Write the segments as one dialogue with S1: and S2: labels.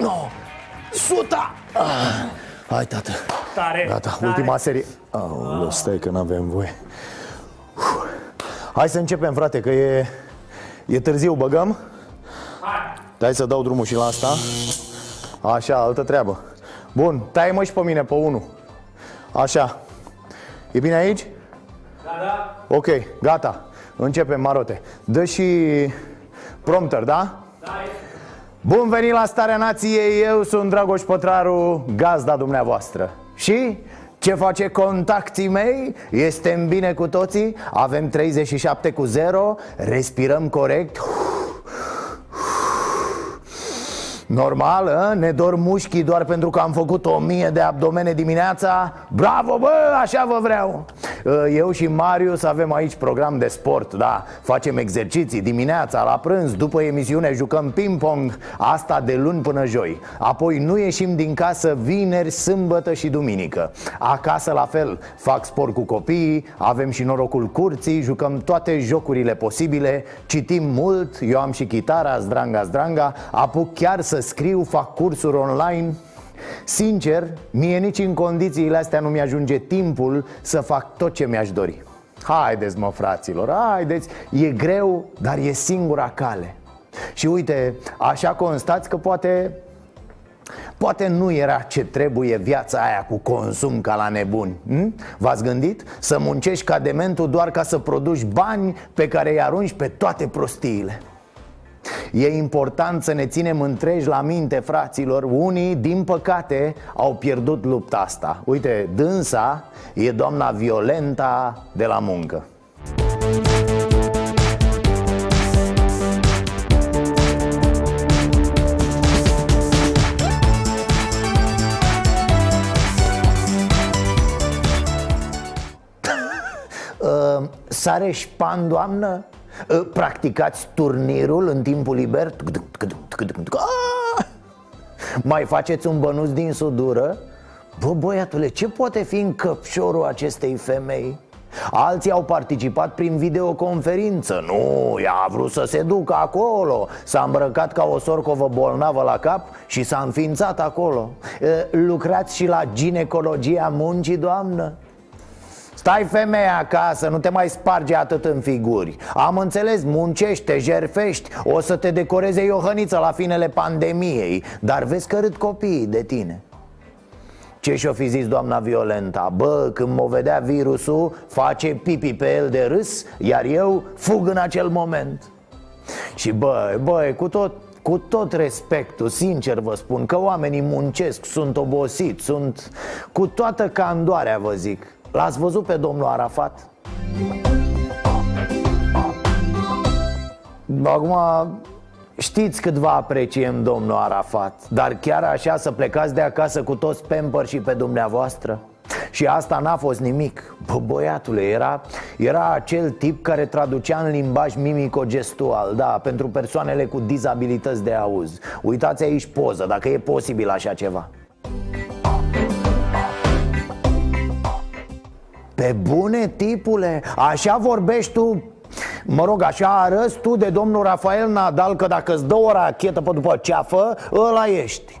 S1: 9 Suta! Ah, hai, tată
S2: Tare,
S1: Gata,
S2: tare.
S1: ultima serie Aoleu, stai că n-avem voie Uf. Hai să începem, frate, că e, e târziu, băgăm? Hai să dau drumul și la asta Așa, altă treabă Bun, tai mă și pe mine, pe unul Așa E bine aici?
S2: Da, da.
S1: Ok, gata Începem, Marote Dă și prompter, da?
S2: Da,
S1: Bun venit la Starea Nației, eu sunt Dragoș Pătraru, gazda dumneavoastră Și ce face contactii mei? Este bine cu toții? Avem 37 cu 0, respirăm corect Normal, a? ne dor mușchii doar pentru că am făcut o mie de abdomene dimineața Bravo, bă, așa vă vreau Eu și Marius avem aici program de sport, da? Facem exerciții dimineața, la prânz, după emisiune jucăm ping-pong Asta de luni până joi. Apoi nu ieșim din casă vineri, sâmbătă și duminică. Acasă la fel, fac sport cu copiii Avem și norocul curții, jucăm toate jocurile posibile Citim mult, eu am și chitara, zdranga, zdranga Apuc chiar să scriu, fac cursuri online Sincer, mie nici în condițiile astea nu mi-ajunge timpul să fac tot ce mi-aș dori Haideți mă fraților, haideți, e greu, dar e singura cale Și uite, așa constați că poate Poate nu era ce trebuie viața aia cu consum ca la nebuni hm? V-ați gândit? Să muncești ca dementul doar ca să produci bani pe care îi arunci pe toate prostiile E important să ne ținem întregi la minte, fraților. Unii, din păcate, au pierdut lupta asta. Uite, dânsa e doamna Violenta de la muncă. Uh, Sare șpan, doamnă? Uh, Practicați turnirul în timpul liber? Ah! Mai faceți un bănuț din sudură? Bă, băiatule, ce poate fi în căpșorul acestei femei? Alții au participat prin videoconferință Nu, ea a vrut să se ducă acolo S-a îmbrăcat ca o sorcovă bolnavă la cap și s-a înființat acolo Uh, Lucrați și la ginecologia muncii, doamnă? Stai femeia acasă, nu te mai sparge atât în figuri. Am înțeles, muncești, te jerfești. O să te decoreze Iohăniță la finele pandemiei. Dar vezi că râd copiii de tine. Ce și-o fi zis doamna Violenta? Bă, când mă vedea virusul, face pipi pe el de râs Iar eu fug în acel moment. Și bă, bă, cu tot, cu tot respectul, sincer vă spun Că oamenii muncesc, sunt obosiți, sunt cu toată candoarea, vă zic L-ați văzut pe domnul Arafat? Acum, știți cât vă apreciem, domnul Arafat Dar chiar așa să plecați de acasă cu toți pamper și pe dumneavoastră? Și asta n-a fost nimic Bă, băiatule, era, era acel tip care traducea în limbaj mimico-gestual Da, pentru persoanele cu dizabilități de auz Uitați aici poză, dacă e posibil așa ceva Pe bune, tipule, așa vorbești tu. Mă rog, așa arăți tu de domnul Rafael Nadal Că dacă îți dă o rachetă pe după ceafă, ăla ești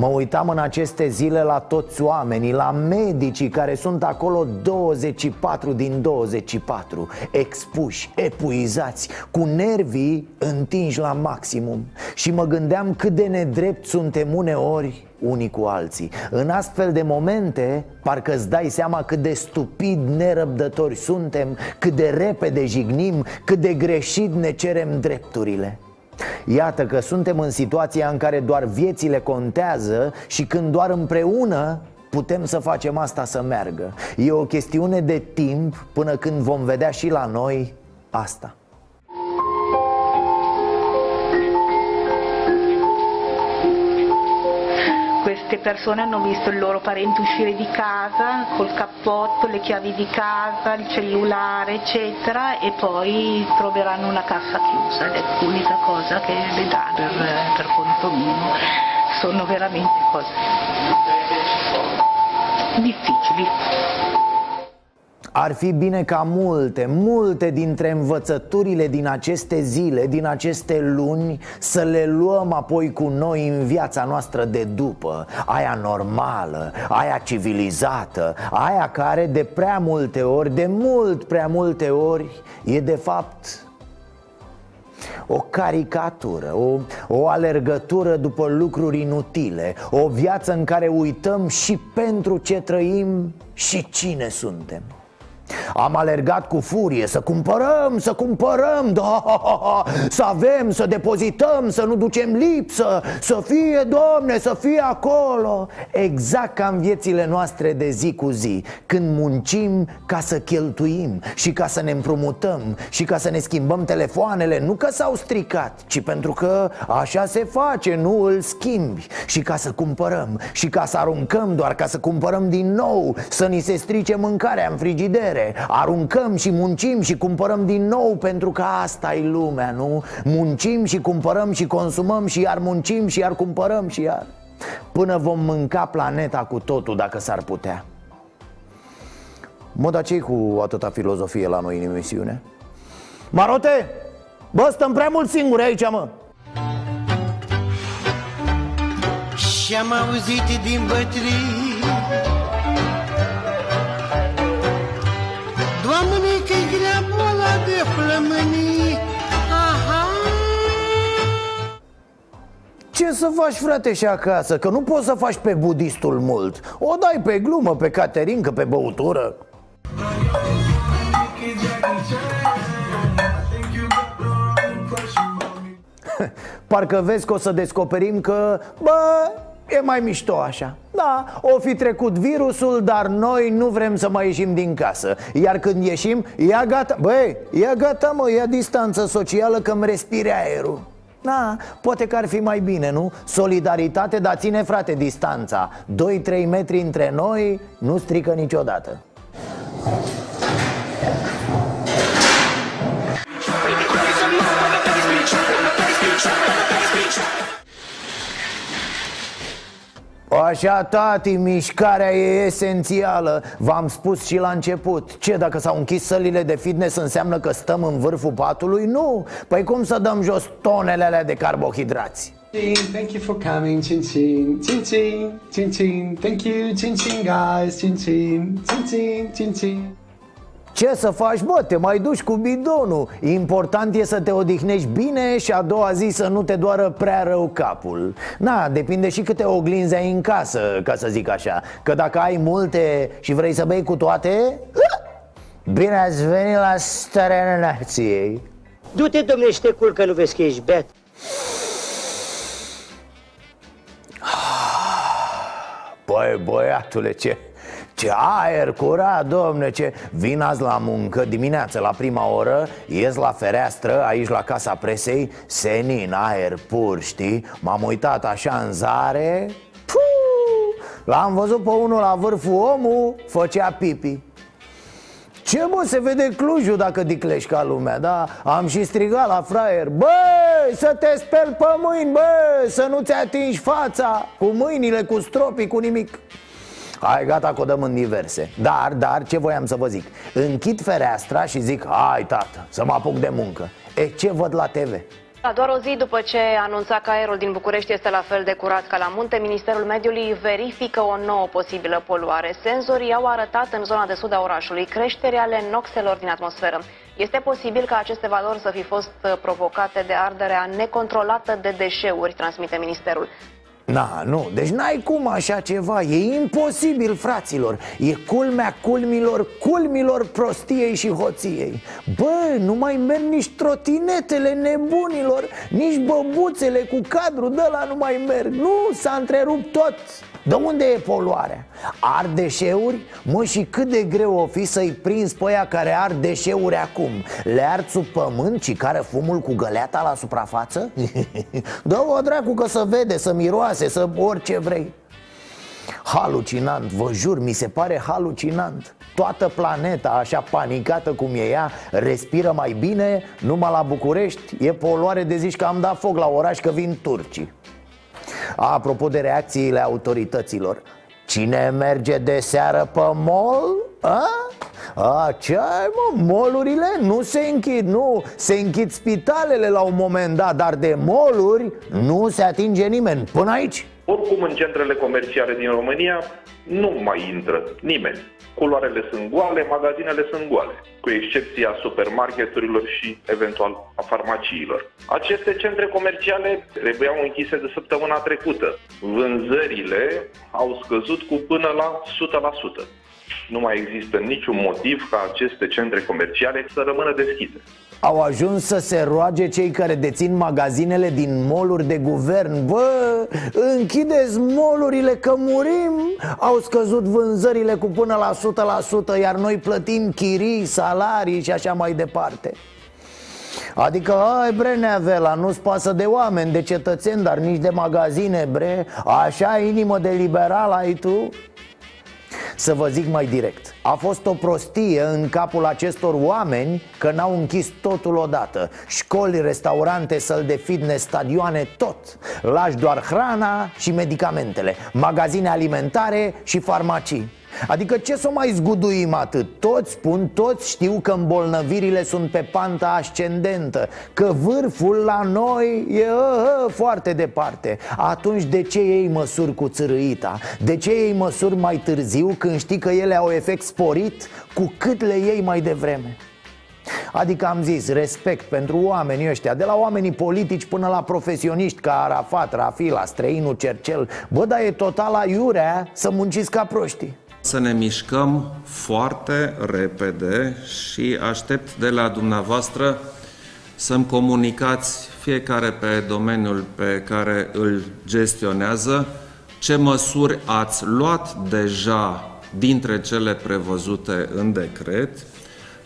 S1: Mă uitam în aceste zile la toți oamenii, la medicii care sunt acolo 24 din 24 Expuși, epuizați, cu nervii întinși la maximum. Și mă gândeam cât de nedrept suntem uneori unii cu alții. În astfel de momente, parcă îți dai seama cât de stupid nerăbdători suntem Cât de repede jignim, cât de greșit ne cerem drepturile Iată că suntem în situația în care doar viețile contează și când doar împreună putem să facem asta să meargă. E o chestiune de timp până când vom vedea și la noi asta
S2: queste persone hanno visto il loro parente uscire di casa col cappotto, le chiavi di casa, il cellulare, eccetera, e poi troveranno una cassa chiusa ed è l'unica cosa che le dà per, per conto mio. Sono veramente cose difficili.
S1: Ar fi bine ca multe, multe dintre învățăturile din aceste zile, din aceste luni Să le luăm apoi cu noi în viața noastră de după. Aia normală, aia civilizată Aia care de prea multe ori, de mult prea multe ori E de fapt o caricatură, o, o alergătură după lucruri inutile O viață în care uităm și pentru ce trăim și cine suntem am alergat cu furie să cumpărăm, să cumpărăm, da, să avem, să depozităm, să nu ducem lipsă Să fie, Domne, să fie acolo. Exact ca în viețile noastre de zi cu zi Când muncim ca să cheltuim și ca să ne împrumutăm Și ca să ne schimbăm telefoanele Nu că s-au stricat, ci pentru că așa se face, nu îl schimbi. Și ca să cumpărăm și ca să aruncăm doar ca să cumpărăm din nou Să ni se strice mâncarea în frigidere putere Aruncăm și muncim și cumpărăm din nou Pentru că asta e lumea, nu? Muncim și cumpărăm și consumăm și iar muncim și iar cumpărăm și iar Până vom mânca planeta cu totul dacă s-ar putea Mă, dar ce cu atâta filozofie la noi în emisiune? Marote! Bă, stăm prea mult singuri aici, mă!
S3: Și-am auzit din bătrii Doamne, că-i grea boala de plămânii Aha.
S1: Ce să faci, frate, și acasă? Că nu poți să faci pe budistul mult. O dai pe glumă, pe caterincă, pe băutură. Parcă vezi că o să descoperim că, bă, E mai mișto așa. Da, o fi trecut virusul, dar noi nu vrem să mai ieșim din casă. Iar când ieșim, ia gata Băi, ia gata mă, ia distanță socială că-mi respire aerul. Da, poate că ar fi mai bine, nu? Solidaritate, dar ține frate distanța. 2-3 metri între noi nu strică niciodată Așa, tati, mișcarea e esențială V-am spus și la început Ce, dacă s-au închis sălile de fitness înseamnă că stăm în vârful patului? Nu, păi cum să dăm jos tonele alea de carbohidrați?
S4: Thank you for coming, Chin Chin, Chin Chin, Chin Chin. Thank you, Chin Chin guys, Chin Chin, Chin Chin, Chin Chin.
S1: Ce să faci, bă, te mai duci cu bidonul. Important e să te odihnești bine și a doua zi să nu te doară prea rău capul. Na, depinde și câte oglinzi ai în casă, ca să zic așa. Că dacă ai multe și vrei să bei cu toate Bine ați venit la starea nației.
S5: Du-te, domne, și te culcă, nu vezi că ești beat.
S1: Băi, băiatule, ce, ce aer curat, domne, ce Vin azi la muncă, dimineața la prima oră Ies la fereastră, aici la casa presei Senin, aer pur, știi? M-am uitat așa în zare L-am văzut pe unul la vârful omul, făcea pipi ce mă, se vede Clujul dacă diclești ca lumea, da? Am și strigat la fraier Băi, să te speli pe mâini, băi, să nu-ți atingi fața Cu mâinile, cu stropii, cu nimic Hai, gata că o dăm în diverse Dar, dar, ce voiam să vă zic Închid fereastra și zic Hai, tată, să mă apuc de muncă E, ce văd la TV?
S6: La doar o zi după ce anunța că aerul din București este la fel de curat ca la munte, Ministerul Mediului verifică o nouă posibilă poluare. Senzorii au arătat în zona de sud a orașului creșteri ale noxelor din atmosferă. Este posibil ca aceste valori să fi fost provocate de arderea necontrolată de deșeuri, transmite Ministerul.
S1: Na, nu, deci n-ai cum așa ceva. E imposibil, fraților. E culmea culmilor, culmilor prostiei și hoției. Bă, nu mai merg nici trotinetele nebunilor Nici băbuțele cu cadru de la nu mai merg. Nu, s-a întrerupt tot de unde e poluarea? Ar deșeuri? Mă, și cât de greu o fi să-i prinzi pe aia care ar deșeuri acum Le ar sub pământ și care fumul cu găleata la suprafață? Dă-o dracu că să vede, să miroase, să orice vrei Halucinant, vă jur, mi se pare halucinant Toată planeta, așa panicată cum e ea, respiră mai bine Numai la București e poluare de zici că am dat foc la oraș că vin turcii Apropo de reacțiile autorităților Cine merge de seară pe mall? A? A, ce ai, mă, molurile nu se închid, nu Se închid spitalele la un moment dat Dar de moluri nu se atinge nimeni Până aici
S7: Oricum, în centrele comerciale din România nu mai intră nimeni. Culoarele sunt goale, magazinele sunt goale, cu excepția supermarketurilor și eventual a farmaciilor. Aceste centre comerciale trebuiau închise de săptămâna trecută. Vânzările au scăzut cu până la 100%. Nu mai există niciun motiv ca aceste centre comerciale să rămână deschise.
S1: Au ajuns să se roage cei care dețin magazinele din moluri de guvern Bă, închideți molurile că murim Au scăzut vânzările cu până la 100% Iar noi plătim chirii, salarii și așa mai departe Adică, ai bre, Neavela, nu-ți pasă de oameni, de cetățeni, dar nici de magazine, bre Așa inimă de liberal ai tu? Să vă zic mai direct. A fost o prostie în capul acestor oameni Că n-au închis totul odată. Școli, restaurante, săl de fitness, stadioane, tot. Lași doar hrana și medicamentele Magazine alimentare și farmacii Adică ce să o mai zguduim atât? Toți spun, toți știu că îmbolnăvirile sunt pe panta ascendentă Că vârful la noi e uh, uh, foarte departe Atunci de ce ei măsuri cu țărâita? De ce ei măsuri mai târziu când știi că ele au efect sporit cu cât le iei mai devreme? Adică am zis respect pentru oamenii ăștia De la oamenii politici până la profesioniști Ca Arafat, Rafila, străinul Cercel Bă, dar e total aiurea să munciți ca proștii
S8: să ne mișcăm foarte repede și aștept de la dumneavoastră să-mi comunicați fiecare pe domeniul pe care îl gestionează, ce măsuri ați luat deja dintre cele prevăzute în decret,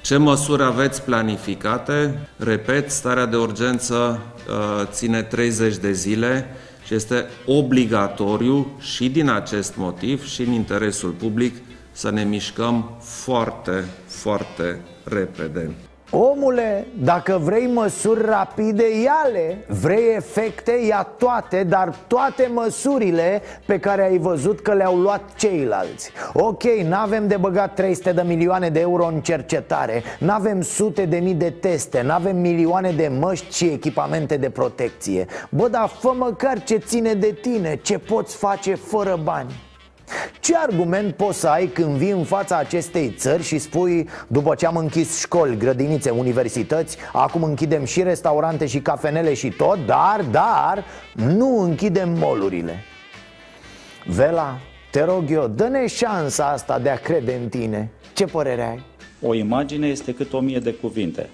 S8: ce măsuri aveți planificate. Repet, starea de urgență uh, ține 30 de zile și este obligatoriu și din acest motiv și în interesul public să ne mișcăm foarte, foarte repede.
S1: Omule, dacă vrei măsuri rapide, ia-le. Vrei efecte, ia toate Dar toate măsurile pe care ai văzut că le-au luat ceilalți. Ok, n-avem de băgat 300 de milioane de euro în cercetare. N-avem sute de mii de teste. N-avem milioane de măști și echipamente de protecție. Bă, dar fă măcar ce ține de tine Ce poți face fără bani ce argument poți să ai când vii în fața acestei țări și spui După ce am închis școli, grădinițe, universități Acum închidem și restaurante și cafenele și tot Dar, dar, nu închidem molurile. Vela, te rog eu, dă-ne șansa asta de a crede în tine. Ce părere ai?
S9: O imagine este cât o mie de cuvinte.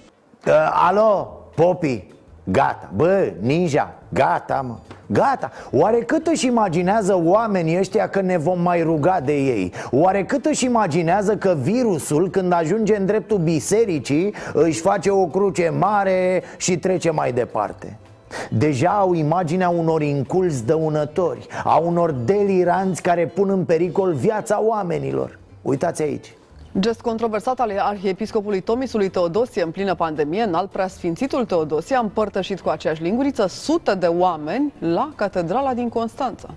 S1: Uh, Alo, Popi, gata. Bă, ninja, gata mă. Gata, oare cât își imaginează oamenii ăștia că ne vom mai ruga de ei? Oare cât își imaginează că virusul când ajunge în dreptul bisericii își face o cruce mare și trece mai departe? Deja au imaginea unor inculți dăunători A unor deliranți care pun în pericol viața oamenilor. Uitați aici
S10: Gest controversat al arhiepiscopului Tomisului Teodosie în plină pandemie, în alt preasfințitul Teodosie a împărtășit cu aceeași linguriță sute de oameni la catedrala din Constanța.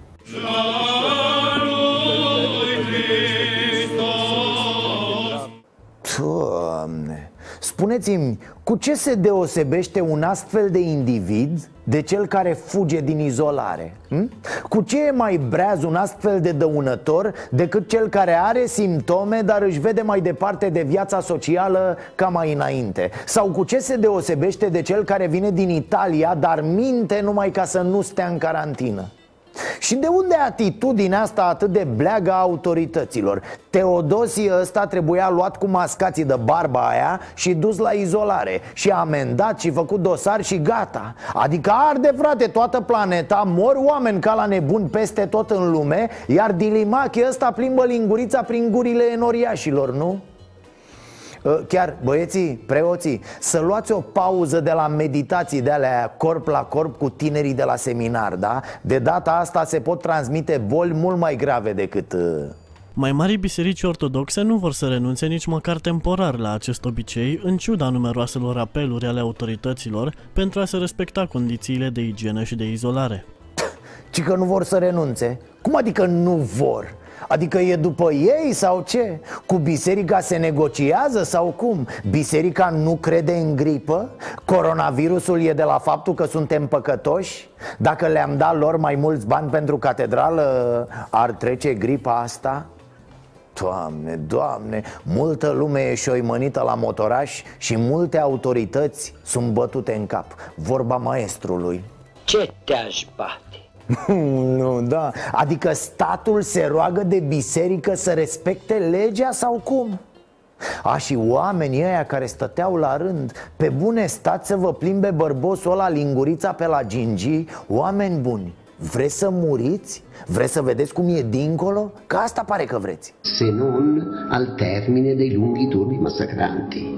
S1: Doamne! Spuneți-mi, cu ce se deosebește un astfel de individ de cel care fuge din izolare? Hm? Cu ce e mai breaz un astfel de dăunător decât cel care are simptome, dar își vede mai departe de viața socială ca mai înainte? Sau cu ce se deosebește de cel care vine din Italia, dar minte numai ca să nu stea în carantină? Și de unde atitudinea asta atât de bleagă a autorităților? Teodosie ăsta trebuia luat cu mascații de barba aia și dus la izolare Și amendat și făcut dosar și gata Adică arde frate toată planeta, mor oameni ca la nebun peste tot în lume Iar Dilimachi ăsta plimbă lingurița prin gurile enoriașilor, nu? Uh, Chiar, băieții, preoții, să luați o pauză de la meditații de alea corp la corp cu tinerii de la seminar, da? De data asta se pot transmite boli mult mai grave decât... uh,
S11: Mai mari biserici ortodoxe nu vor să renunțe nici măcar temporar la acest obicei, în ciuda numeroaselor apeluri ale autorităților pentru a se respecta condițiile de igienă și de izolare.
S1: Ci că nu vor să renunțe Cum adică nu vor? Adică e după ei sau ce? Cu biserica se negociază sau cum? Biserica nu crede în gripă? Coronavirusul e de la faptul că suntem păcătoși? Dacă le-am dat lor mai mulți bani pentru catedrală, ar trece gripa asta? Doamne, doamne, multă lume e șoimănită la motoraș și multe autorități sunt bătute în cap Vorba maestrului
S5: Ce te-aș bate?
S1: nu, da Adică statul se roagă de biserică să respecte legea sau cum? A, și oamenii ăia care stăteau la rând Pe bune stați să vă plimbe bărbosul ăla lingurița pe la gingi Oameni buni Vreți să muriți? Vreți să vedeți cum e dincolo? Că asta pare că vreți
S12: se non al termine dei lunghi turni massacranti.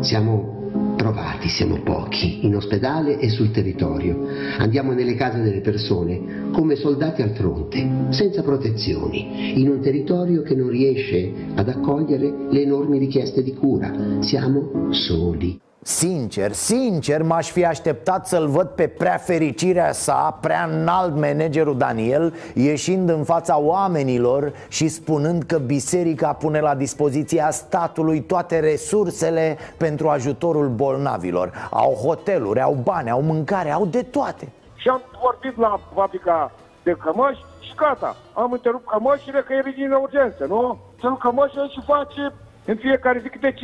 S12: Siamo trovati, siamo pochi, in ospedale e sul territorio. Andiamo nelle case delle persone come soldati al fronte, senza protezioni, in un territorio che non riesce ad accogliere le enormi richieste di cura. Siamo soli.
S1: Sincer, sincer m-aș fi așteptat să-l văd pe prea fericirea sa, prea înalt managerul Daniel Ieșind în fața oamenilor și spunând că biserica pune la dispoziția statului toate resursele pentru ajutorul bolnavilor Au hoteluri, au bani, au mâncare, au de toate
S13: Și am vorbit la fabrica de cămăși și gata. Am întrerupt cămășile că e din urgență, nu? Să cămășile și face în fiecare zi câte 5.000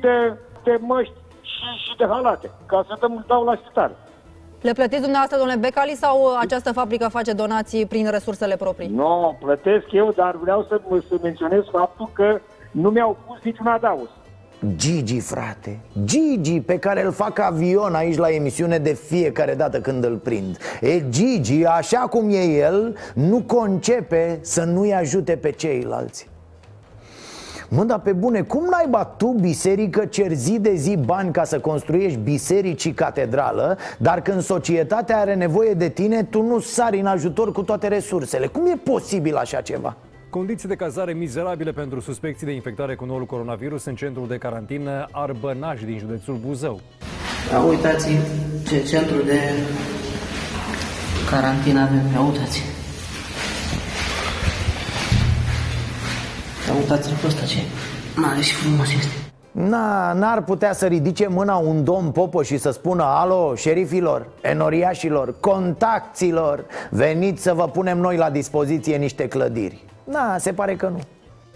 S13: de, de măști și, și de halate, ca să dăm, dau la spital.
S14: Le plătiți dumneavoastră, domnule Becali, sau această fabrică face donații prin resursele proprii?
S13: Nu, plătesc eu, dar vreau să, să menționez faptul că nu mi-au pus niciun adaus.
S1: Gigi, frate, Gigi pe care îl fac avion aici la emisiune de fiecare dată când îl prind E Gigi, așa cum e el, nu concepe să nu-i ajute pe ceilalți Mă, dar pe bune, cum naiba tu, biserică, cer zi de zi bani ca să construiești biserici și catedrală Dar când societatea are nevoie de tine, tu nu sari în ajutor cu toate resursele Cum e posibil așa ceva?
S15: Condiții de cazare mizerabile pentru suspecții de infectare cu noul coronavirus în centrul de carantină Arbănaș din județul Buzău.
S16: Ia uitați ce centru de carantină avem. Ia uitați. Ia uitați-l pe ăsta ce mare și frumos este.
S1: Na, n-ar putea să ridice mâna un domn popă și să spună Alo, șerifilor, enoriașilor, contacților Veniți să vă punem noi la dispoziție niște clădiri. Na, se pare că nu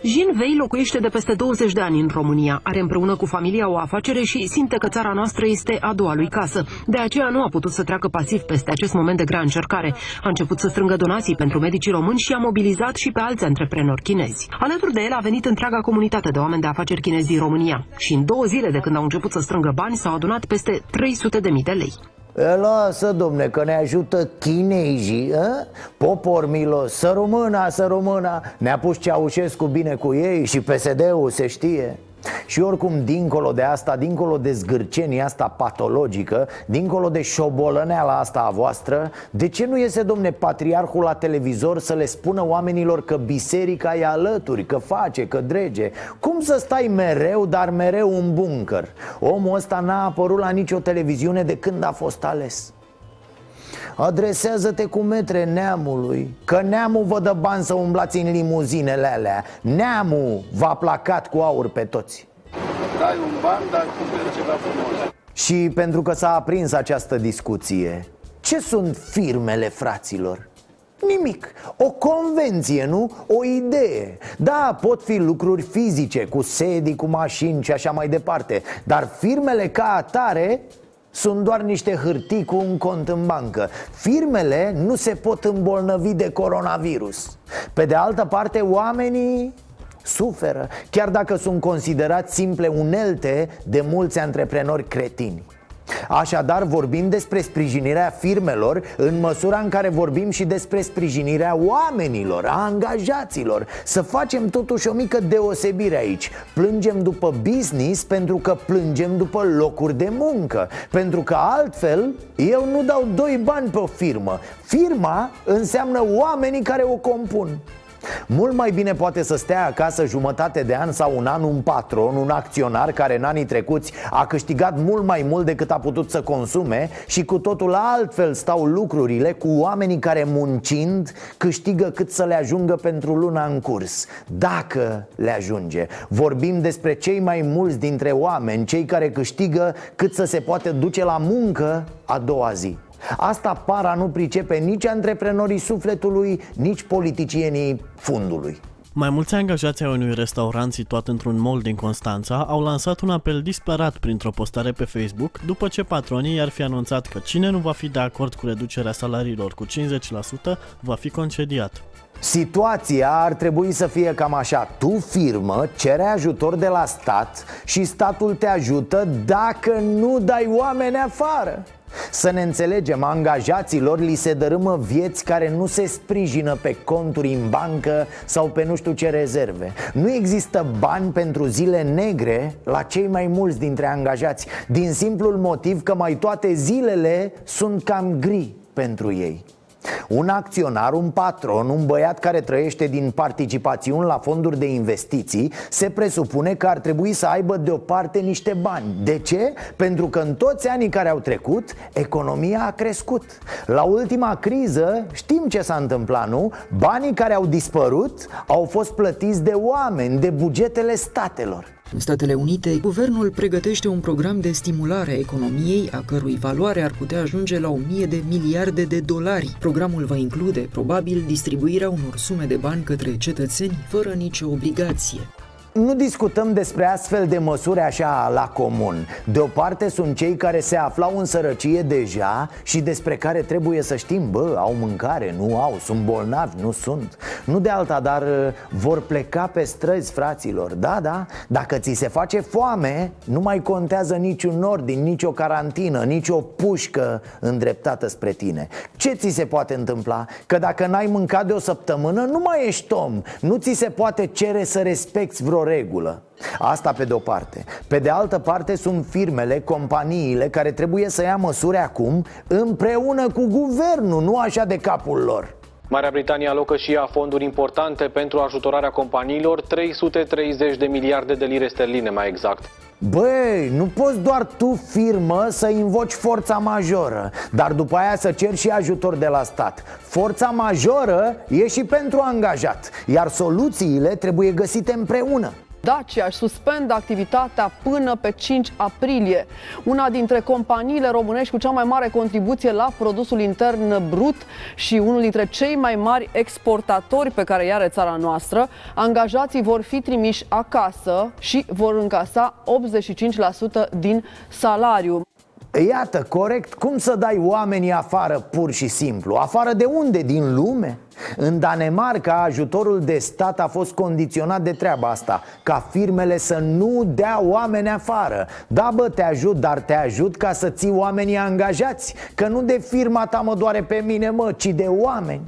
S17: Jean Vei locuiește de peste 20 de ani în România. Are împreună cu familia o afacere și simte că țara noastră este a doua lui casă. De aceea nu a putut să treacă pasiv peste acest moment de grea încercare. A început să strângă donații pentru medicii români și a mobilizat și pe alți antreprenori chinezi. Alături de el a venit întreaga comunitate de oameni de afaceri chinezi din România. Și în două zile de când au început să strângă bani, s-au adunat peste 300 de mii de lei.
S1: E, Lasă, domne, că ne ajută chinezii a? Popor milos, să româna, să româna Ne-a pus Ceaușescu bine cu ei și PSD-ul se știe și oricum, dincolo de asta, dincolo de zgârcenia asta patologică Dincolo de șobolăneala asta a voastră De ce nu iese, domne, patriarhul la televizor să le spună oamenilor că biserica e alături, că face, că drege Cum să stai mereu, dar mereu în buncăr? Omul ăsta n-a apărut la nicio televiziune de când a fost ales Adresează-te cu metre neamului Că neamul vă dă bani să umblați în limuzinele alea Neamul v-a placat cu aur pe toți
S18: Dai un ban, dar cumperi ceva frumos.
S1: Și pentru că s-a aprins această discuție Ce sunt firmele, fraților? Nimic. O convenție, nu? O idee Da, pot fi lucruri fizice, cu sedii, cu mașini și așa mai departe Dar firmele ca atare sunt doar niște hârtii cu un cont în bancă. Firmele nu se pot îmbolnăvi de coronavirus. Pe de altă parte, oamenii suferă Chiar dacă sunt considerați simple unelte de mulți antreprenori cretini Așadar vorbim despre sprijinirea firmelor În măsura în care vorbim și despre sprijinirea oamenilor A angajaților. Să facem totuși o mică deosebire aici. Plângem după business pentru că plângem după locuri de muncă. Pentru că altfel eu nu dau doi bani pe o firmă. Firma înseamnă oamenii care o compun mult mai bine poate să stea acasă jumătate de an sau un an un patron, un acționar care în anii trecuți a câștigat mult mai mult decât a putut să consume și cu totul altfel stau lucrurile cu oamenii care muncind câștigă cât să le ajungă pentru luna în curs. Dacă le ajunge. Vorbim despre cei mai mulți dintre oameni, cei care câștigă cât să se poate duce la muncă a doua zi. Asta para nu pricepe nici antreprenorii sufletului, nici politicienii fundului.
S11: Mai mulți angajați ai unui restaurant situat într-un mall din Constanța au lansat un apel disperat printr-o postare pe Facebook după ce patronii i-ar fi anunțat că cine nu va fi de acord cu reducerea salariilor cu 50% va fi concediat.
S1: Situația ar trebui să fie cam așa Tu, firmă, cere ajutor de la stat și statul te ajută dacă nu dai oameni afară să ne înțelegem, angajaților li se dărâmă vieți care nu se sprijină pe conturi în bancă sau pe nu știu ce rezerve. Nu există bani pentru zile negre la cei mai mulți dintre angajați Din simplul motiv că mai toate zilele sunt cam gri pentru ei un acționar, un patron, un băiat care trăiește din participațiuni la fonduri de investiții Se presupune că ar trebui să aibă deoparte niște bani De ce? Pentru că în toți anii care au trecut, economia a crescut La ultima criză, știm ce s-a întâmplat, nu? Banii care au dispărut au fost plătiți de oameni, de bugetele statelor
S19: în Statele Unite, guvernul pregătește un program de stimulare a economiei, a cărui valoare ar putea ajunge la 1000 de miliarde de dolari. Programul va include, probabil, distribuirea unor sume de bani către cetățeni fără nicio obligație.
S1: Nu discutăm despre astfel de măsuri așa la comun. De o parte sunt cei care se aflau în sărăcie deja Și despre care trebuie să știm Bă, au mâncare, nu au, sunt bolnavi, nu sunt. Nu de alta, dar uh, vor pleca pe străzi, fraților. Da, da, dacă ți se face foame Nu mai contează niciun ordin, nicio carantină, nicio pușcă îndreptată spre tine. Ce ți se poate întâmpla? Că dacă n-ai mâncat de o săptămână, nu mai ești om. Nu ți se poate cere să respecti vreo regulă. Asta pe de-o parte. Pe de altă parte sunt firmele, companiile care trebuie să ia măsuri acum împreună cu guvernul, nu așa de capul lor.
S20: Marea Britanie alocă și ea fonduri importante pentru ajutorarea companiilor, 330 de miliarde de lire sterline mai exact.
S1: Băi, nu poți doar tu, firmă, să invoci forța majoră Dar după aia să ceri și ajutor de la stat. Forța majoră e și pentru angajat Iar soluțiile trebuie găsite împreună
S10: Dacia își suspendă activitatea până pe 5 aprilie. Una dintre companiile românești cu cea mai mare contribuție la produsul intern brut și unul dintre cei mai mari exportatori pe care i-are țara noastră, angajații vor fi trimiși acasă și vor încasa 85% din salariu.
S1: Iată, corect, cum să dai oamenii afară pur și simplu? Afară de unde? Din lume? În Danemarca, ajutorul de stat a fost condiționat de treaba asta Ca firmele să nu dea oameni afară Da, bă, te ajut, dar te ajut ca să ții oamenii angajați Că nu de firma ta mă doare pe mine, mă, ci de oameni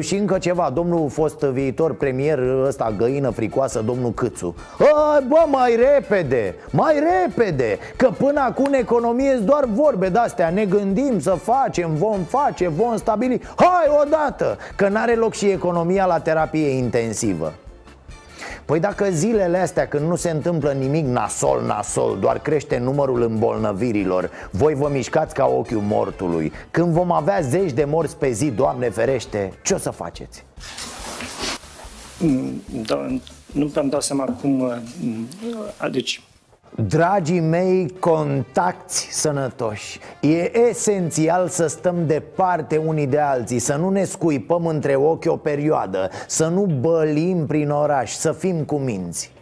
S1: și încă ceva, domnul fost viitor premier ăsta găină fricoasă, domnul Câțu. Ai, bă, mai repede, mai repede Că până acum în economie doar vorbe de-astea. Ne gândim să facem, vom face, vom stabili. Hai odată, că n-are loc și economia la terapie intensivă Păi dacă zilele astea când nu se întâmplă nimic nasol, nasol Doar crește numărul îmbolnăvirilor Voi vă mișcați ca ochiul mortului Când vom avea zeci de morți pe zi, Doamne ferește Ce o să faceți?
S21: Mm, da, nu mi-am dat seama cum uh, Deci
S1: Dragii mei, contacti sănătoși. E esențial să stăm departe unii de alții Să nu ne scuipăm între ochi o perioadă Să nu bălim prin oraș, să fim cu minți.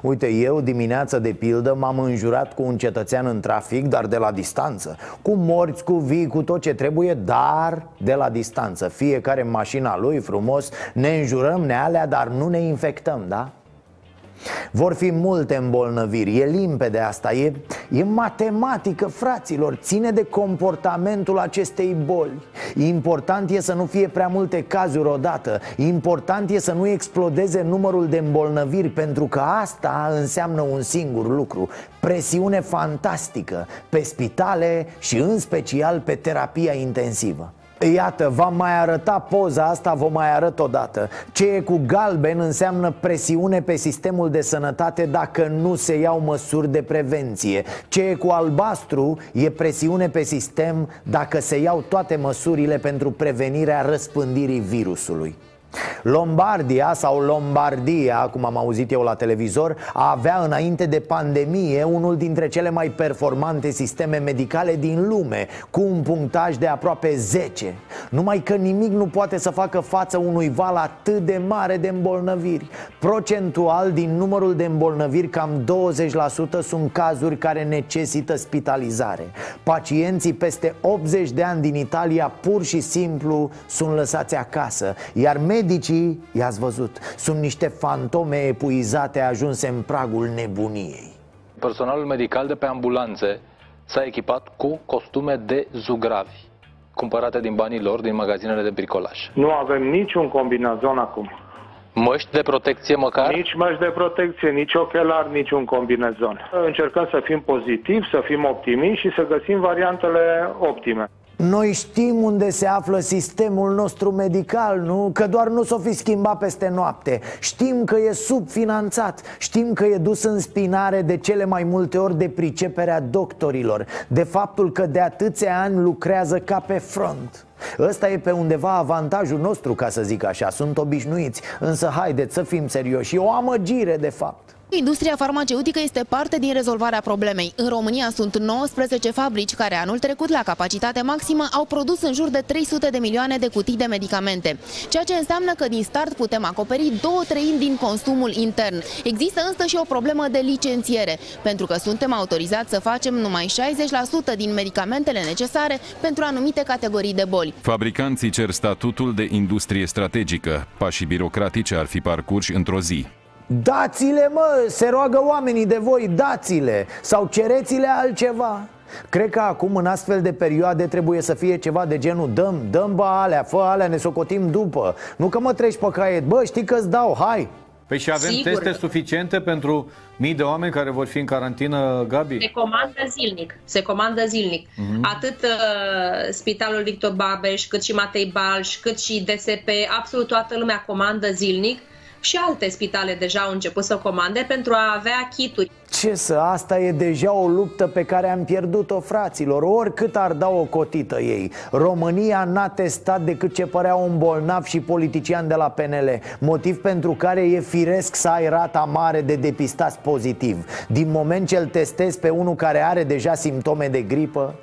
S1: Uite, eu dimineața de pildă m-am înjurat cu un cetățean în trafic, dar de la distanță. Cu morți, cu vii, cu tot ce trebuie, dar de la distanță. Fiecare în mașina lui, frumos, ne înjurăm, ne alea, dar nu ne infectăm, da? Vor fi multe îmbolnăviri, e limpede asta, e, e matematică, fraților. Ține de comportamentul acestei boli. Important e să nu fie prea multe cazuri odată. Important e să nu explodeze numărul de îmbolnăviri Pentru că asta înseamnă un singur lucru. Presiune fantastică pe spitale și în special pe terapia intensivă Iată, v-am mai arătat poza asta, vă mai arăt odată. Ce e cu galben înseamnă presiune pe sistemul de sănătate dacă nu se iau măsuri de prevenție. Ce e cu albastru e presiune pe sistem dacă se iau toate măsurile pentru prevenirea răspândirii virusului Lombardia sau Lombardia, cum am auzit eu la televizor, avea înainte de pandemie unul dintre cele mai performante sisteme medicale din lume, cu un punctaj de aproape 10. Numai că nimic nu poate să facă față unui val atât de mare de îmbolnăviri. Procentual, din numărul de îmbolnăviri, cam 20% sunt cazuri care necesită spitalizare. Pacienții peste 80 de ani din Italia pur și simplu sunt lăsați acasă, iar Medicii, i-ați văzut, sunt niște fantome epuizate ajunse în pragul nebuniei
S20: Personalul medical de pe ambulanțe s-a echipat cu costume de zugravi, cumpărate din banii lor din magazinele de bricolaj.
S22: Nu avem niciun combinazon acum.
S20: Măști de protecție măcar?
S22: Nici măști de protecție, nici ochelar, nici un combinezon. Încercăm să fim pozitivi, să fim optimiști și să găsim variantele optime.
S1: Noi știm unde se află sistemul nostru medical, nu? Că doar nu s-o fi schimbat peste noapte. Știm că e subfinanțat. Știm că e dus în spinare de cele mai multe ori de priceperea doctorilor. De faptul că de atâția ani lucrează ca pe front. Ăsta e pe undeva avantajul nostru, ca să zic așa. Sunt obișnuiți. Însă haideți să fim serioși. E o amăgire, de fapt
S23: Industria farmaceutică este parte din rezolvarea problemei. În România sunt 19 fabrici care anul trecut la capacitate maximă au produs în jur de 300 de milioane de cutii de medicamente, ceea ce înseamnă că din start putem acoperi două treimi din consumul intern. Există însă și o problemă de licențiere, pentru că suntem autorizați să facem numai 60% din medicamentele necesare pentru anumite categorii de boli.
S24: Fabricanții cer statutul de industrie strategică. Pașii birocratice ar fi parcurși într-o zi.
S1: Dați-le, mă, se roagă oamenii de voi, dați-le Sau cereți-le altceva Cred că acum, în astfel de perioade, trebuie să fie ceva de genul Dăm, dăm bă alea, fă alea, ne socotim după Nu că mă treci pe caiet, bă, știi că-ți dau, hai
S25: Păi și avem
S23: Sigur.
S25: teste suficiente pentru mii de oameni care vor fi în carantină, Gabi?
S26: Se comandă zilnic. Se comandă zilnic.
S25: Mhm.
S26: Atât uh, Spitalul Victor Babeș, cât și Matei Balș, cât și DSP, absolut toată lumea comandă zilnic și alte spitale deja au început să comande pentru a avea kituri.
S1: Ce să, asta e deja o luptă pe care am pierdut-o fraților Oricât ar da o cotită ei. România n-a testat decât ce părea un bolnav și politician de la PNL Motiv pentru care e firesc să ai rata mare de depistați pozitiv. Din moment ce îl testezi pe unul care are deja simptome de gripă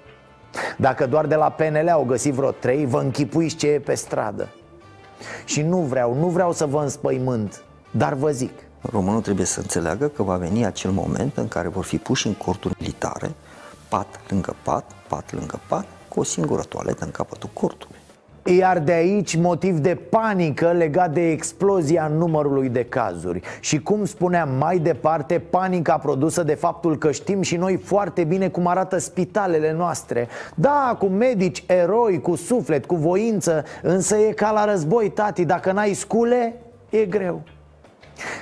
S1: Dacă doar de la PNL au găsit vreo trei, vă închipuiți ce e pe stradă Și nu vreau, nu vreau să vă înspăimânt Dar vă zic
S27: Românul trebuie să înțeleagă că va veni acel moment în care vor fi puși în corturi militare, pat lângă pat, pat lângă pat, cu o singură toaletă în capătul cortului.
S1: Iar de aici motiv de panică legat de explozia numărului de cazuri. Și cum spuneam mai departe, panica produsă de faptul că știm și noi foarte bine cum arată spitalele noastre. Da, cu medici, eroi, cu suflet, cu voință Însă e ca la război, tati, dacă n-ai scule, e greu.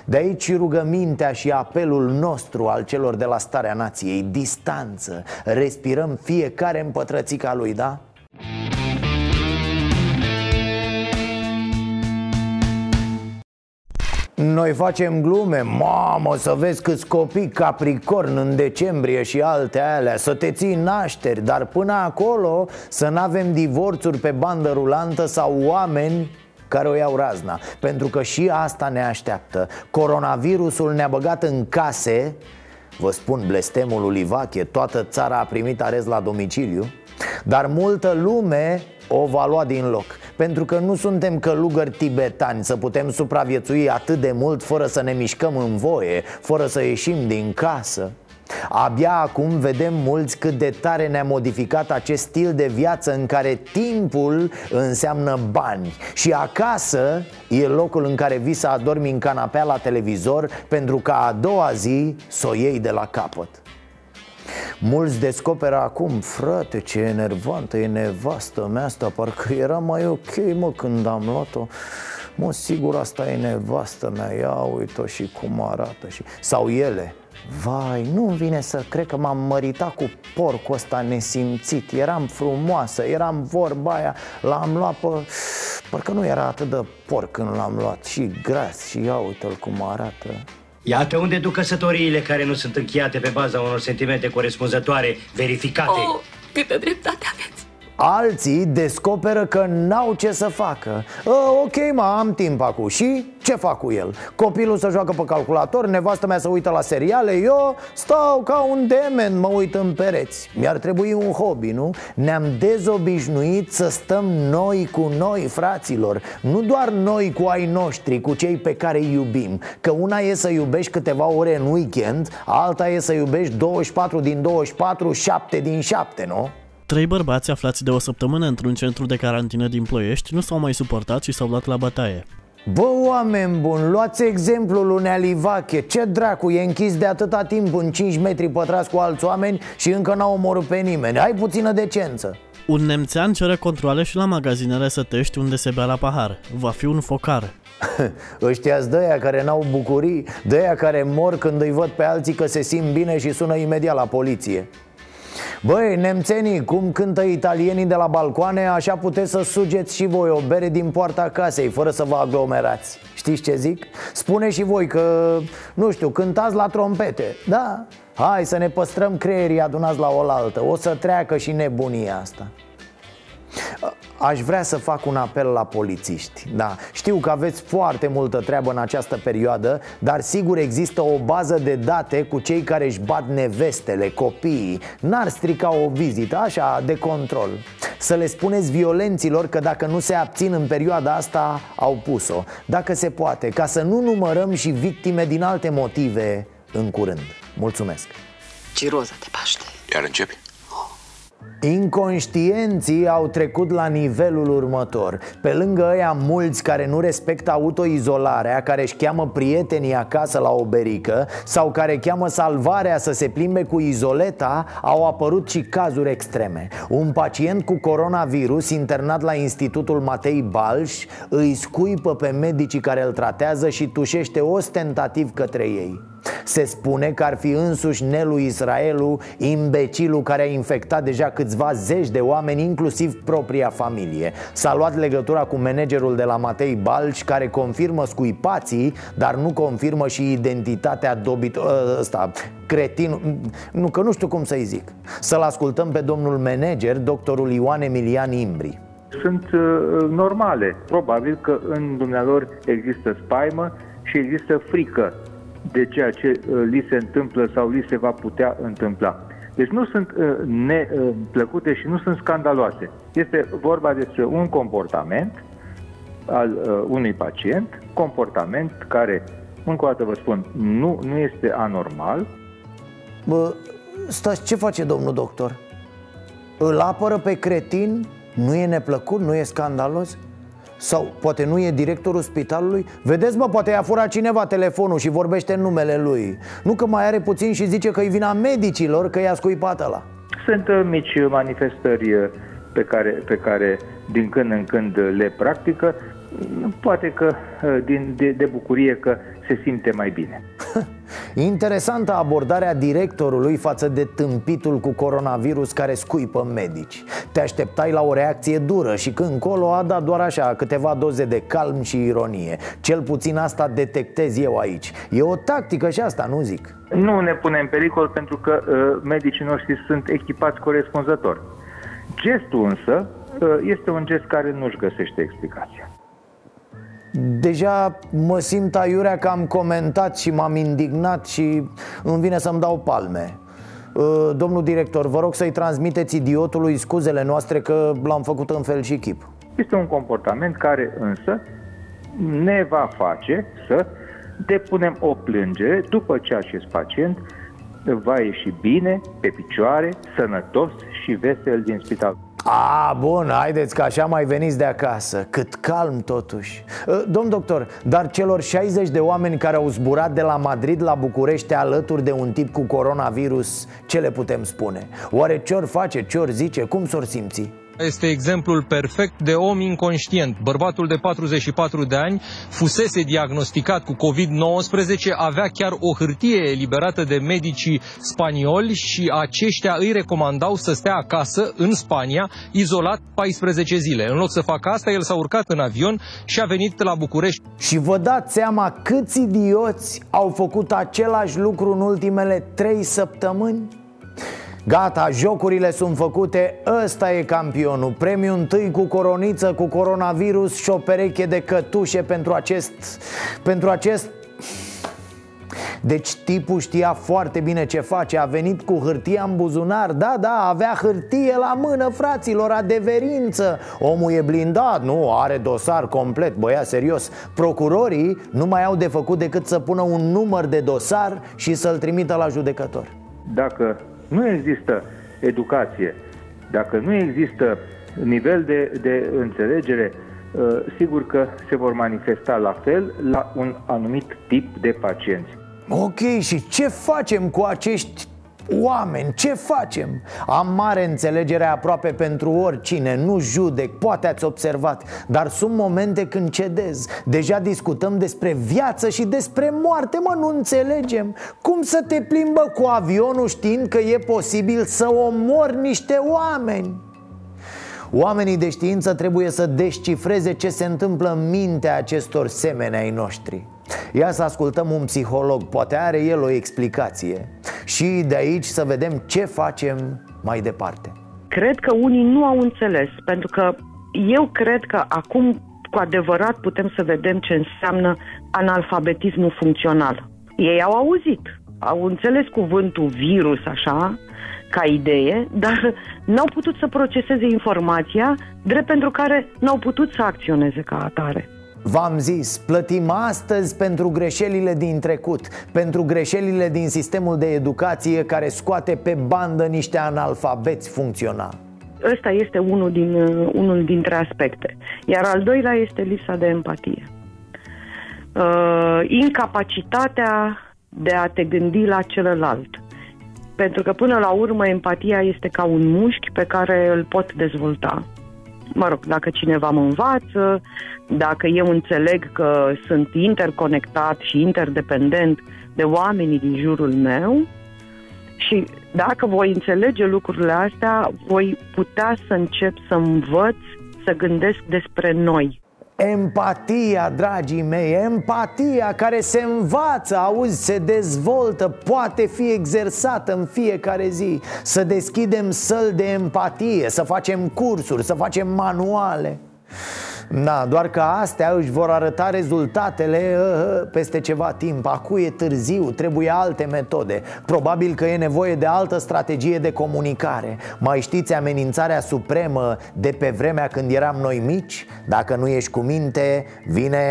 S1: De aici și rugămintea și apelul nostru al celor de la starea nației Distanță, respirăm fiecare în pătrățica lui, da? Noi facem glume, mamă, să vezi câți copii capricorn în decembrie și alte alea Să te ții nașteri, dar până acolo să n-avem divorțuri pe bandă rulantă sau oameni care o iau razna. Pentru că și asta ne așteaptă. Coronavirusul ne-a băgat în case. Vă spun blestemul lui Livache Toată țara a primit arest la domiciliu. Dar multă lume o va lua din loc. Pentru că nu suntem călugări tibetani Să putem supraviețui atât de mult Fără să ne mișcăm în voie Fără să ieșim din casă. Abia acum vedem mulți cât de tare ne-a modificat acest stil de viață în care timpul înseamnă bani. Și acasă e locul în care vii să adormi în canapea la televizor Pentru ca a doua zi să o iei de la capăt Mulți descoperă acum, frate, ce enervantă e nevastă mea asta Parcă era mai ok, mă, când am luat-o. Mă, sigur, asta e nevastă mea, ia uite-o și cum arată și... Sau ele, Vai, nu-mi vine să cred că m-am măritat cu porcul ăsta nesimțit. Eram frumoasă, eram vorba aia L-am luat pe... Parcă nu era atât de porc când l-am luat. Și gras și ia uite-l cum arată
S28: Iată unde duc căsătoriile care nu sunt încheiate pe baza unor sentimente corespunzătoare, verificate.
S29: Oh, câtă dreptate aveți!
S1: Alții descoperă că n-au ce să facă A, Ok, mă, am timp acum Și ce fac cu el? Copilul să joacă pe calculator, nevastă mea să uită la seriale Eu stau ca un demen, mă uit în pereți Mi-ar trebui un hobby, nu? Ne-am dezobișnuit să stăm noi cu noi, fraților Nu doar noi cu ai noștri, cu cei pe care îi iubim Că una e să iubești câteva ore în weekend Alta e să iubești 24 din 24, 7 din 7, nu?
S11: Trei bărbați aflați de o săptămână într-un centru de carantină din Ploiești nu s-au mai suportat și s-au luat la bătaie.
S1: Bă, oameni buni, luați exemplul lui Nealivache Ce dracu, e închis de atâta timp în 5 metri pătrați cu alți oameni Și încă n-au omorât pe nimeni. Ai puțină decență.
S11: Un nemțean cere controle și la magazinele sătești unde se bea la pahar. Va fi un focar.
S1: Ăștia de care n-au bucurii De care mor când îi văd pe alții că se simt bine și sună imediat la poliție Băi, nemțenii, cum cântă italienii de la balcoane Așa puteți să sugeți și voi o bere din poarta casei Fără să vă aglomerați. Știți ce zic? Spune și voi că, nu știu, cântați la trompete. Da, hai să ne păstrăm creierii adunați la oaltă. O să treacă și nebunia asta Aș vrea să fac un apel la polițiști Da, știu că aveți foarte multă treabă în această perioadă Dar sigur există o bază de date cu cei care își bat nevestele, copiii. N-ar strica o vizită, așa, de control. Să le spuneți violenților că dacă nu se abțin în perioada asta, au pus-o. Dacă se poate, ca să nu numărăm și victime din alte motive în curând. Mulțumesc.
S29: Ciroza te paște.
S30: Iar începi?
S1: Inconștienții au trecut la nivelul următor. Pe lângă ăia mulți care nu respectă autoizolarea Care își cheamă prietenii acasă la o berică Sau care cheamă salvarea să se plimbe cu izoleta Au apărut și cazuri extreme. Un pacient cu coronavirus internat la Institutul Matei Balș Îi scuipă pe medicii care îl tratează și tușește ostentativ către ei se spune că ar fi însuși Nelu Israelu, imbecilul care a infectat deja câțiva zeci de oameni, inclusiv propria familie. S-a luat legătura cu managerul de la Matei Balci, care confirmă scuipații, dar nu confirmă și identitatea dobit... Ă, ăsta, cretin, nu, că nu știu cum să-i zic. Să-l ascultăm pe domnul manager, doctorul Ioan Emilian Imbri.
S22: Sunt uh, normale. Probabil că în dumnealor există spaimă și există frică de ceea ce uh, li se întâmplă sau li se va putea întâmpla. Deci nu sunt uh, neplăcute și nu sunt scandaloase. Este vorba despre un comportament al uh, unui pacient, comportament care, încă o dată vă spun, nu, nu este anormal.
S1: Bă, stați, ce face domnul doctor? Îl apără pe cretin? Nu e neplăcut? Nu e scandalos? Sau poate nu e directorul spitalului? Vedeți mă, poate i-a furat cineva telefonul și vorbește în numele lui. Nu că mai are puțin și zice că e vina medicilor că i-a scuipat ăla.
S22: Sunt uh, mici manifestări uh, pe care, pe care din când în când le practică. Poate că uh, din, de, de bucurie că se simte mai bine.
S1: Interesantă abordarea directorului față de tâmpitul cu coronavirus care scuipă medici. Te așteptai la o reacție dură și când colo a dat doar așa câteva doze de calm și ironie. Cel puțin asta detectez eu aici. E o tactică și asta, nu zic?
S22: Nu ne pune în pericol pentru că uh, medicii noștri sunt echipați corespunzător. Gestul însă uh, este un gest care nu-și găsește explicația
S1: Deja mă simt aiurea că am comentat și m-am indignat și îmi vine să-mi dau palme uh, Domnul director, vă rog să-i transmiteți idiotului scuzele noastre că l-am făcut în fel și chip
S22: Este un comportament care însă ne va face să depunem o plângere după ce acest pacient va ieși bine, pe picioare, sănătos și vesel din spital.
S1: A, bun, haideți că așa mai veniți de acasă Cât calm totuși Ă, Domn doctor, dar celor 60 de oameni care au zburat de la Madrid la București alături de un tip cu coronavirus Ce le putem spune? Oare ce-or face, ce-or zice, cum s-or simți?
S31: Este exemplul perfect de om inconștient. Bărbatul de 44 de ani fusese diagnosticat cu COVID-19, avea chiar o hârtie eliberată de medicii spanioli și aceștia îi recomandau să stea acasă, în Spania, izolat 14 zile. În loc să facă asta, el s-a urcat în avion și a venit la București.
S1: Și vă dați seama câți idioți au făcut același lucru în ultimele 3 săptămâni? Gata, jocurile sunt făcute, ăsta e campionul. Premiu întâi cu coroniță, cu coronavirus și o pereche de cătușe pentru acest... Pentru acest... Deci tipul știa foarte bine ce face A venit cu hârtia în buzunar. Da, da, avea hârtie la mână, fraților, adeverință. Omul e blindat, nu, are dosar complet. Băia, serios Procurorii nu mai au de făcut decât să pună un număr de dosar Și să-l trimită la judecător.
S22: Dacă nu există educație, dacă nu există nivel de, de înțelegere, uh, sigur că se vor manifesta la fel la un anumit tip de pacienți.
S1: Ok, și ce facem cu acești oameni? Ce facem? Am mare înțelegere aproape pentru oricine, nu judec, poate ați observat Dar sunt momente când cedez Deja discutăm despre viață și despre moarte, mă, nu înțelegem Cum să te plimbă cu avionul știind că e posibil să omori niște oameni? Oamenii de știință trebuie să descifreze ce se întâmplă în mintea acestor semeni ai noștri Ia să ascultăm un psiholog, poate are el o explicație Și de aici să vedem ce facem mai departe
S30: Cred că unii nu au înțeles, pentru că eu cred că acum cu adevărat putem să vedem ce înseamnă analfabetismul funcțional. Ei au auzit, au înțeles cuvântul virus așa, ca idee, dar n-au putut să proceseze informația, drept pentru care n-au putut să acționeze ca atare.
S1: V-am zis, plătim astăzi pentru greșelile din trecut Pentru greșelile din sistemul de educație care scoate pe bandă niște analfabeți funcționali
S30: Ăsta este unul, din, unul dintre aspecte. Iar al doilea este lipsa de empatie. Uh, incapacitatea de a te gândi la celălalt. Pentru că până la urmă empatia este ca un mușchi pe care îl pot dezvolta. Mă rog, dacă cineva mă învață, dacă eu înțeleg că sunt interconectat și interdependent de oamenii din jurul meu și dacă voi înțelege lucrurile astea, voi putea să încep să învăț să gândesc despre noi.
S1: Empatia, dragii mei, empatia care se învață, auzi, se dezvoltă, poate fi exersată în fiecare zi. Să deschidem săl de empatie, să facem cursuri, să facem manuale da, doar că astea își vor arăta rezultatele uh, peste ceva timp. Acu e târziu, trebuie alte metode. Probabil că e nevoie de altă strategie de comunicare. Mai știți amenințarea supremă de pe vremea când eram noi mici? Dacă nu ești cu minte, vine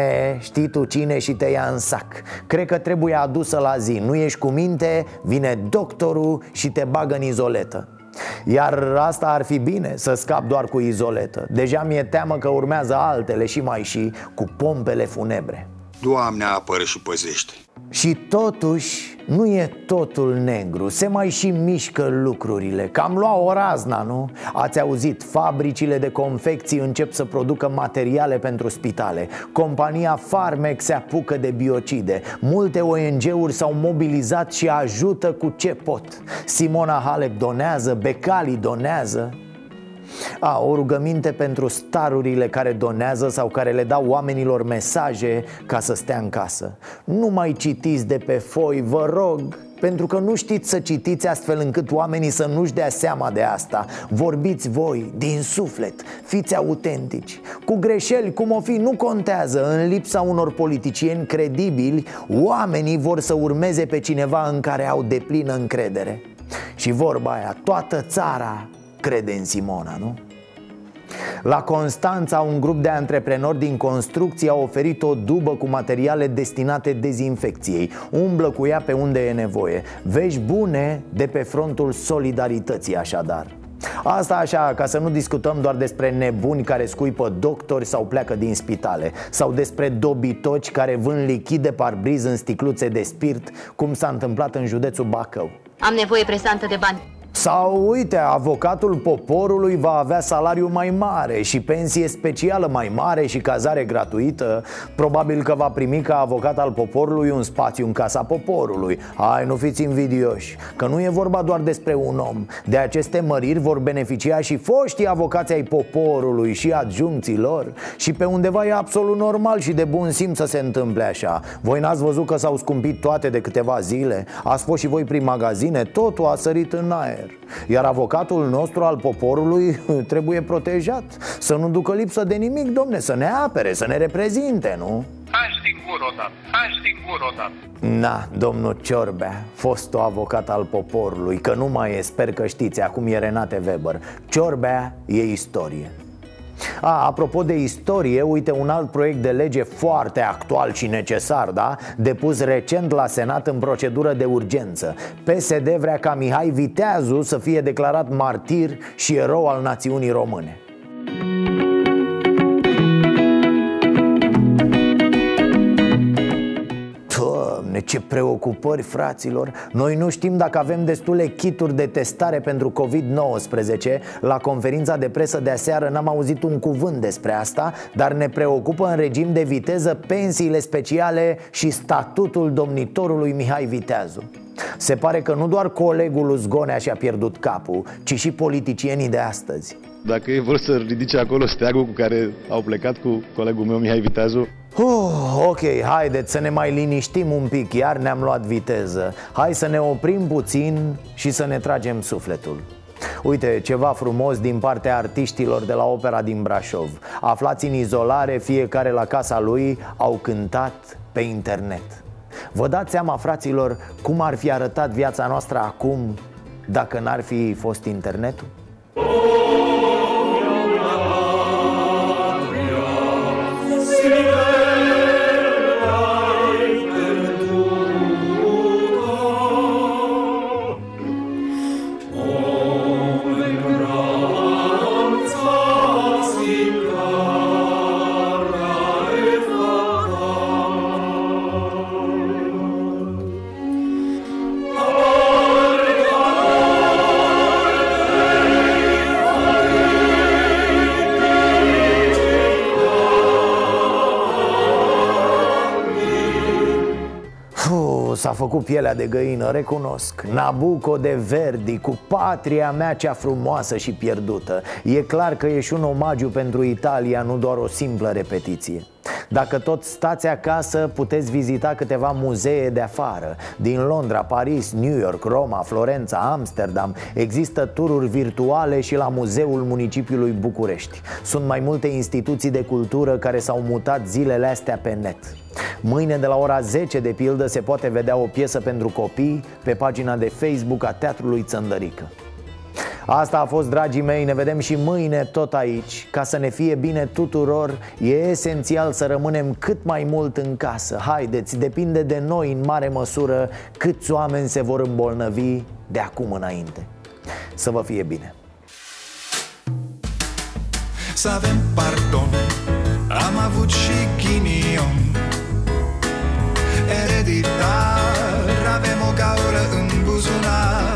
S1: știi tu cine și te ia în sac. Cred că trebuie adusă la zi. Nu ești cu minte, vine doctorul și te bagă în izoletă iar asta ar fi bine, să scap doar cu izoletă. Deja mi-e teamă că urmează altele și mai și cu pompele funebre.
S32: Doamne apără și păzește
S1: și totuși nu e totul negru. Se mai și mișcă lucrurile. Cam lua o razna, nu? Ați auzit, fabricile de confecții încep să producă materiale pentru spitale. Compania Farmec se apucă de biocide. Multe ONG-uri s-au mobilizat și ajută cu ce pot. Simona Halep donează, Becali donează a, o rugăminte pentru starurile care donează sau care le dau oamenilor mesaje ca să stea în casă. Nu mai citiți de pe foi, vă rog pentru că nu știți să citiți astfel încât oamenii să nu-și dea seama de asta. Vorbiți voi, din suflet, fiți autentici. Cu greșeli, cum o fi, nu contează. În lipsa unor politicieni credibili Oamenii vor să urmeze pe cineva în care au deplină încredere. Și vorba aia, toată țara crede în Simona, nu? La Constanța, un grup de antreprenori din construcție a oferit o dubă cu materiale destinate dezinfecției. Umblă cu ea pe unde e nevoie. Vești bune de pe frontul solidarității așadar. Asta așa, ca să nu discutăm doar despre nebuni care scuipă doctori sau pleacă din spitale Sau despre dobitoci care vând lichid de parbriz în sticluțe de spirit Cum s-a întâmplat în județul Bacău.
S33: Am nevoie presantă de bani
S1: sau, uite, avocatul poporului va avea salariu mai mare și pensie specială mai mare și cazare gratuită. Probabil că va primi ca avocat al poporului un spațiu în casa poporului. Hai, nu fiți invidioși, că nu e vorba doar despre un om. De aceste măriri vor beneficia și foștii avocați ai poporului și adjuncții lor Și pe undeva e absolut normal și de bun simț să se întâmple așa. Voi n-ați văzut că s-au scumpit toate de câteva zile? Ați fost și voi prin magazine? Totul a sărit în aer iar avocatul nostru al poporului trebuie protejat. Să nu ducă lipsă de nimic, domne, să ne apere, să ne reprezinte, nu?
S18: Hai singur odată, hai singur odată.
S1: Na, domnul Ciorbea, fostul avocat al poporului Că nu mai e, sper că știți, acum e Renate Weber. Ciorbea e istorie a, apropo de istorie, uite un alt proiect de lege foarte actual și necesar, da? Depus recent la Senat în procedură de urgență PSD vrea ca Mihai Viteazu să fie declarat martir și erou al națiunii române Doamne, ce preocupări, fraților. Noi nu știm dacă avem destule kituri de testare pentru COVID-19. La conferința de presă de aseară n-am auzit un cuvânt despre asta Dar ne preocupă în regim de viteză pensiile speciale și statutul domnitorului Mihai Viteazu. Se pare că nu doar colegul lui Zgonea și-a pierdut capul, ci și politicienii de astăzi.
S34: Dacă e vor să ridice acolo steagul cu care au plecat cu colegul meu Mihai Viteazu
S1: Uh, ok, haideți să ne mai liniștim un pic, iar ne-am luat viteză. Hai să ne oprim puțin și să ne tragem sufletul. Uite, ceva frumos din partea artiștilor de la opera din Brașov. Aflați în izolare, fiecare la casa lui, au cântat pe internet. Vă dați seama, fraților, cum ar fi arătat viața noastră acum dacă n-ar fi fost internetul? S-a făcut pielea de găină, recunosc. Nabucco de Verdi cu patria mea cea frumoasă și pierdută. E clar că e și un omagiu pentru Italia, nu doar o simplă repetiție dacă tot stați acasă, puteți vizita câteva muzee de afară. Din Londra, Paris, New York, Roma, Florența, Amsterdam Există tururi virtuale și la Muzeul Municipiului București. Sunt mai multe instituții de cultură care s-au mutat zilele astea pe net. Mâine de la ora 10 de pildă se poate vedea o piesă pentru copii pe pagina de Facebook a Teatrului Țăndărică Asta a fost, dragii mei, ne vedem și mâine tot aici. Ca să ne fie bine tuturor, e esențial să rămânem cât mai mult în casă. Haideți, depinde de noi în mare măsură câți oameni se vor îmbolnăvi de acum înainte. Să vă fie bine!
S35: Să avem pardon, am avut și ghinion. Ereditar, avem o gaură în buzunar